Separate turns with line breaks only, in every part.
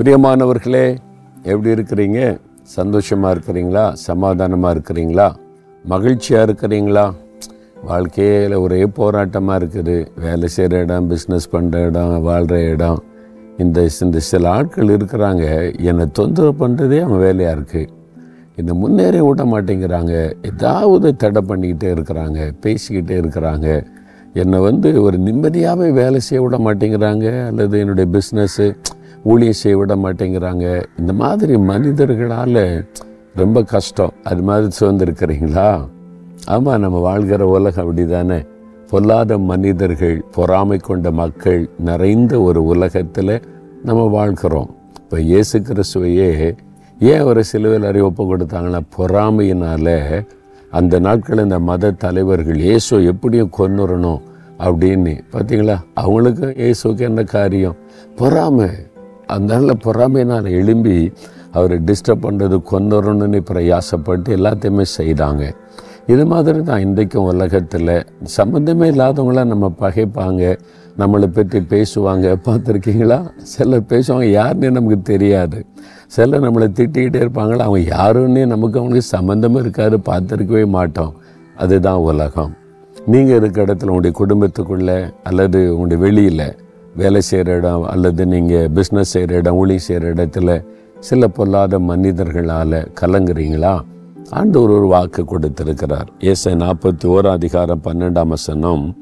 பிரியமானவர்களே எப்படி இருக்கிறீங்க? சந்தோஷமாக இருக்கிறீங்களா? சமாதானமாக இருக்கிறீங்களா? மகிழ்ச்சியாக இருக்கிறீங்களா? வாழ்க்கையில் ஒரே போராட்டமாக இருக்குது. வேலை செய்கிற இடம் பிஸ்னஸ் பண்ணுற இடம் வாழ்கிற இடம். இந்த இந்த சில ஆட்கள் இருக்கிறாங்க. என்னை தொந்தரவு பண்ணுறதே அவன் வேலையாக இருக்குது என்னை முன்னேறி விட மாட்டேங்கிறாங்க. ஏதாவது தடை பண்ணிக்கிட்டே இருக்கிறாங்க பேசிக்கிட்டே இருக்கிறாங்க. என்னை வந்து ஒரு நிம்மதியாகவே வேலை செய்ய விட மாட்டேங்கிறாங்க. அல்லது என்னுடைய பிஸ்னஸ்ஸு ஊழியம் செய்ய விட மாட்டேங்கிறாங்க. இந்த மாதிரி மனிதர்களால் ரொம்ப கஷ்டம். அது மாதிரி சுதந்திருக்கிறீங்களா ஆமாம் நம்ம வாழ்கிற உலகம் அப்படி தானே பொல்லாத மனிதர்கள் பொறாமை கொண்ட மக்கள் நிறைந்த ஒரு உலகத்தில் நம்ம வாழ்கிறோம். இப்போ இயேசு கிறிஸ்துவையே ஏன் ஒரு சிலுவையில் அறிவு ஒப்பு கொடுத்தாங்கன்னா பொறாமையினால் அந்த நாட்கள் இந்த மத தலைவர்கள் இயேசு எப்படியும் கொன்னுறணும் அப்படின்னு. பார்த்தீங்களா அவங்களுக்கும் இயேசுக்கு என்ன காரியம்? பொறாமை. அதனால பொறாமையினால் எழும்பி அவரை டிஸ்டர்ப் பண்ணுறது கொந்தரணும்னு பிரயாசப்பட்டு எல்லாத்தையுமே செய்தாங்க. இது மாதிரி தான் இன்றைக்கும் உலகத்தில் சம்மந்தமே இல்லாதவங்கள நம்ம பகைப்பாங்க நம்மளை பற்றி பேசுவாங்க. பார்த்துருக்கீங்களா? சிலர் பேசுவாங்க யாருன்னே நமக்கு தெரியாது. சிலர் நம்மளை திட்டிக்கிட்டே இருப்பாங்களா? அவங்க யாருன்னே நமக்கு அவங்களுக்கு சம்மந்தமும் இருக்காது பார்த்துருக்கவே மாட்டோம். அதுதான் உலகம். நீங்கள் இருக்கிற இடத்துல உங்களுடைய குடும்பத்துக்குள்ளே அல்லது உங்களுடைய வெளியில் வேலை செய்கிற இடம் அல்லது நீங்கள் பிஸ்னஸ் செய்கிற இடம் ஊழி செய்கிற இடத்துல சில பொல்லாத மனிதர்களால் கலங்குறீங்களா? ஆண்டவர் ஒரு வாக்கு கொடுத்திருக்கிறார். ஏசை நாற்பத்தி ஓர் அதிகாரம் பன்னெண்டாம் வசனம்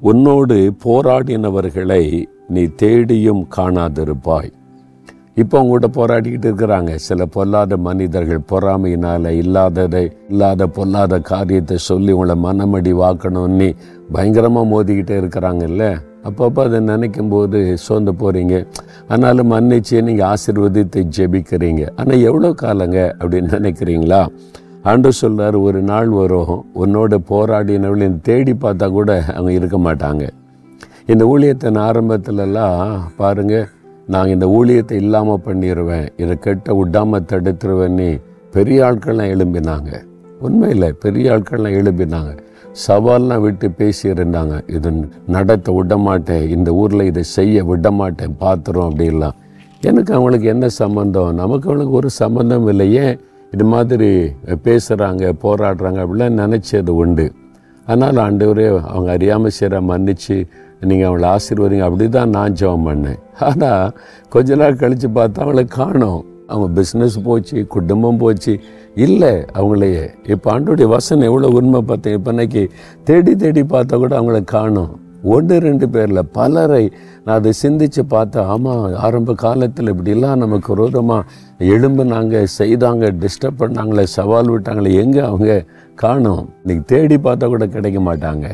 உன்னோடு போராடினவர்களை நீ தேடியும் காணாதிருப்பாய். இப்போ உங்கள்கிட்ட போராடிக்கிட்டு இருக்கிறாங்க. சில பொல்லாத மனிதர்கள் பொறாமையினால் இல்லாததை இல்லாத பொல்லாத காரியத்தை சொல்லி உங்களை மனமடி வாக்கணும்னு பயங்கரமாக மோதிக்கிட்டே இருக்கிறாங்கல்ல? அப்பப்போ அதை நினைக்கும் போது சோர்ந்து போகிறீங்க ஆனாலும் மன்னிச்சு நீங்கள் ஆசிர்வதித்து ஜெபிக்கிறீங்க. ஆனால் எவ்வளோ காலங்க அப்படின்னு நினைக்கிறீங்களா? ஆண்டு சொல்கிறார் ஒரு நாள் வரும் உன்னோட போராடினவளையும் தேடி பார்த்தா கூட அவங்க இருக்க மாட்டாங்க. இந்த ஊழியத்தின் ஆரம்பத்துலலாம் பாருங்கள் நான் இந்த ஊழியத்தை இல்லாமல் பண்ணிடுவேன் இதை கெட்ட விடாமல் தடுத்துருவேன்னு பெரிய ஆட்கள்லாம் எழும்பினாங்க. உண்மையில் பெரிய ஆட்கள்லாம் எழும்பினாங்க. சவால்லாம் விட்டு பேசியிருந்தாங்க. இது நடத்த விட மாட்டேன் இந்த ஊரில் இதை செய்ய விடமாட்டேன். பார்த்துரும் அப்படிலாம் எனக்கு அவங்களுக்கு என்ன சம்மந்தம் நமக்கு அவங்களுக்கு ஒரு சம்மந்தம் இல்லையே இது மாதிரி பேசுகிறாங்க போராடுறாங்க அப்படிலாம் நினச்சது உண்டு. அதனால் ஆண்டவரே அவங்க அறியாமல் செய்கிற மன்னிச்சு நீங்கள் அவங்கள ஆசீர்வதிங்க. அப்படி தான் நான் ஜெபம் பண்ணேன். ஆனால் கொஞ்ச நாள் கழித்து பார்த்தா அவளை காணோம். அவங்க பிஸ்னஸ் போச்சு குடும்பம் போச்சு. இல்லை அவங்களையே. இப்போ ஆண்டோடைய வசனம் எவ்வளோ உண்மை பார்த்தேன் இப்போ இன்னைக்கு தேடி தேடி பார்த்தா கூட அவங்கள காணோம். ஒன்று ரெண்டு பேரில் பலரை நான் அதை சிந்தித்து பார்த்தேன். ஆமாம் ஆரம்ப காலத்தில் இப்படிலாம் நமக்கு விரோதமாக எழும்புனாங்க செய்தாங்க டிஸ்டர்ப் பண்ணாங்களே சவால் விட்டாங்களே எங்கே அவங்க காணோம். இன்னைக்கு தேடி பார்த்தா கூட கிடைக்க மாட்டாங்க.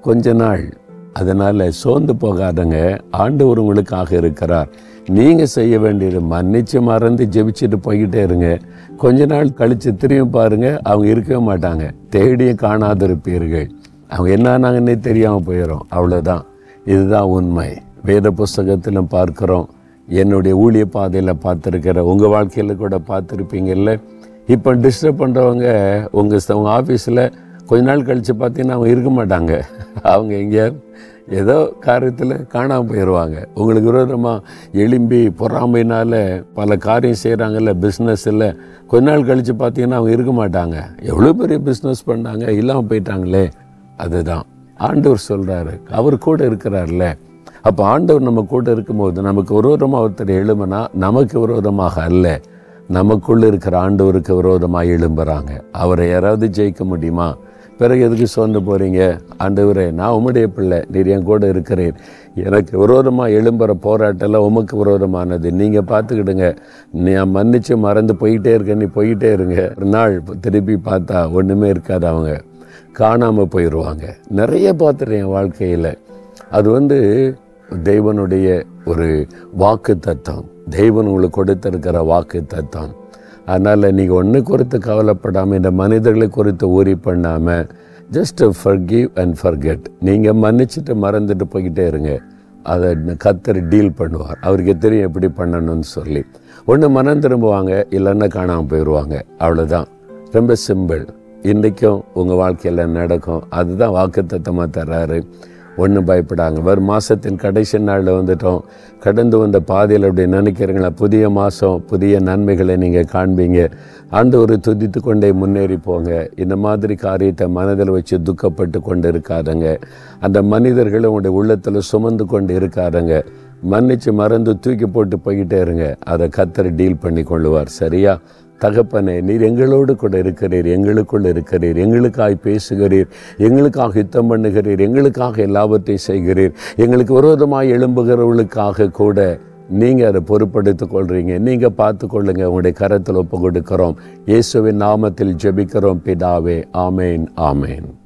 கொஞ்ச நாள். அதனால் சோர்ந்து போகாதங்க. ஆண்டவர் உங்களுக்காக இருக்கிறார். நீங்கள் செய்ய வேண்டியது மன்னிச்சு மறந்து ஜெபிச்சுட்டு போய்கிட்டே இருங்க. கொஞ்ச நாள் கழித்து திரும்பி பாருங்கள் அவங்க இருக்கவே மாட்டாங்க. தேடியும் காணாதிருப்பீர்கள் அவங்க என்னன்னாங்கன்னே தெரியாமல் போயிடும் அவ்வளோதான் இதுதான் உண்மை. வேத புஸ்தகத்திலும் பார்க்குறோம். என்னுடைய ஊழிய பாதையில் பார்த்துருக்கிற உங்கள் வாழ்க்கையில் கூட பார்த்துருப்பீங்கல்ல. இப்போ டிஸ்டர்ப் பண்ணுறவங்க உங்கள் உங்கள் ஆஃபீஸில் கொஞ்ச நாள் கழித்து பார்த்தீங்கன்னா அவங்க இருக்க மாட்டாங்க. அவங்க எங்கேயாவது ஏதோ காரியத்தில் காணாமல் போயிடுவாங்க உங்களுக்கு விரோதமாக எலும்பி பொறாமையினால் பல காரியம் செய்கிறாங்கல்ல பிஸ்னஸில் கொஞ்ச நாள் கழித்து பார்த்தீங்கன்னா அவங்க இருக்க மாட்டாங்க. எவ்வளோ பெரிய பிஸ்னஸ் பண்ணாங்க இல்லாமல் போயிட்டாங்களே. அதுதான். ஆண்டவர் சொல்கிறாரு அவர் கூட இருக்கிறார்ல. அப்போ ஆண்டவர் நம்ம கூட இருக்கும்போது நமக்கு விரோதமாக ஒருத்தர் எழும்புனா நமக்கு விரோதமாக அல்ல. நமக்குள்ளே இருக்கிற ஆண்டவருக்கு விரோதமாக எழும்புகிறாங்க அவரை யாராவது ஜெயிக்க முடியுமா? பிறகு எதுக்கு சோர்ந்து போகிறீங்க ஆண்டவரே நான் உம்முடைய பிள்ளை. நீர் என் கூட இருக்கிறேன் எனக்கு விரோதமாக எழும்புற போராட்டம்லாம் உமக்கு விரோதமானது. நீங்கள் பார்த்துக்கிடுங்க. நான் மன்னிச்சு மறந்து போயிட்டே இருக்கேன். நீ போயிட்டே இருங்க. ஒரு நாள் திருப்பி பார்த்தா ஒன்றுமே இருக்காது அவங்க. காணாமல் போயிடுவாங்க நிறைய பார்த்துறேன் என் வாழ்க்கையில். அது வந்து தெய்வனுடைய ஒரு வாக்கு தத்துவம் தெய்வன் உங்களுக்கு கொடுத்திருக்கிற வாக்கு தத்துவம் அதனால் நீங்கள் ஒன்று குறித்து கவலைப்படாமல் இந்த மனிதர்களை குறித்து ஊறி பண்ணாமல் ஜஸ்ட் ஃபர்கிவ் அண்ட் ஃபர்கெட் நீங்கள் மன்னிச்சுட்டு மறந்துட்டு போய்கிட்டே இருங்க. அதை கத்தர் டீல் பண்ணுவார். அவருக்கு தெரியும் எப்படி பண்ணணும்னு சொல்லி. ஒன்று மனம் திரும்புவாங்க இல்லைன்னா காணாமல் போயிடுவாங்க அவ்வளோதான் ரொம்ப சிம்பிள் இன்றைக்கும் உங்கள் வாழ்க்கையில் நடக்கும். அதுதான் வாக்குத்தத்தமாக தர்றாரு. ஒன்றும் பயப்படாங்க. வரும் மாதத்தின் கடைசி நாளில் வந்துட்டோம். கடந்து வந்த பாதையில் அப்படி நினைக்கிறீங்களா? புதிய மாதம் புதிய நன்மைகளை நீங்கள் காண்பீங்க. ஆண்டு ஒரு துதித்து கொண்டே முன்னேறி போங்க. இந்த மாதிரி காரியத்தை மனதில் வச்சு துக்கப்பட்டு கொண்டு இருக்காருங்க அந்த மனிதர்களை உங்களுடைய உள்ளத்தில் சுமந்து கொண்டு இருக்காருங்க மன்னிச்சு மறந்து தூக்கி போட்டு போய்கிட்டே இருங்க. அதை கத்தர் டீல் பண்ணி கொள்ளுவார். சரியா? தகப்பனே நீர் எங்களோடு கூட இருக்கிறீர் எங்களுக்குள் இருக்கிறீர் எங்களுக்காய் பேசுகிறீர் எங்களுக்காக யுத்தம் பண்ணுகிறீர் எங்களுக்காக எல்லாவற்றையும் செய்கிறீர் எங்களுக்கு விரோதமாக எழும்புகிறவர்களுக்காக கூட நீங்கள் அதை பொறுப்படுத்திக் கொள்கிறீங்க நீங்கள் பார்த்து கொள்ளுங்கள் உங்களுடைய கரத்தில் ஒப்பு கொடுக்கிறோம். இயேசுவின் நாமத்தில் ஜெபிக்கிறோம் பிதாவே. ஆமேன் ஆமேன்.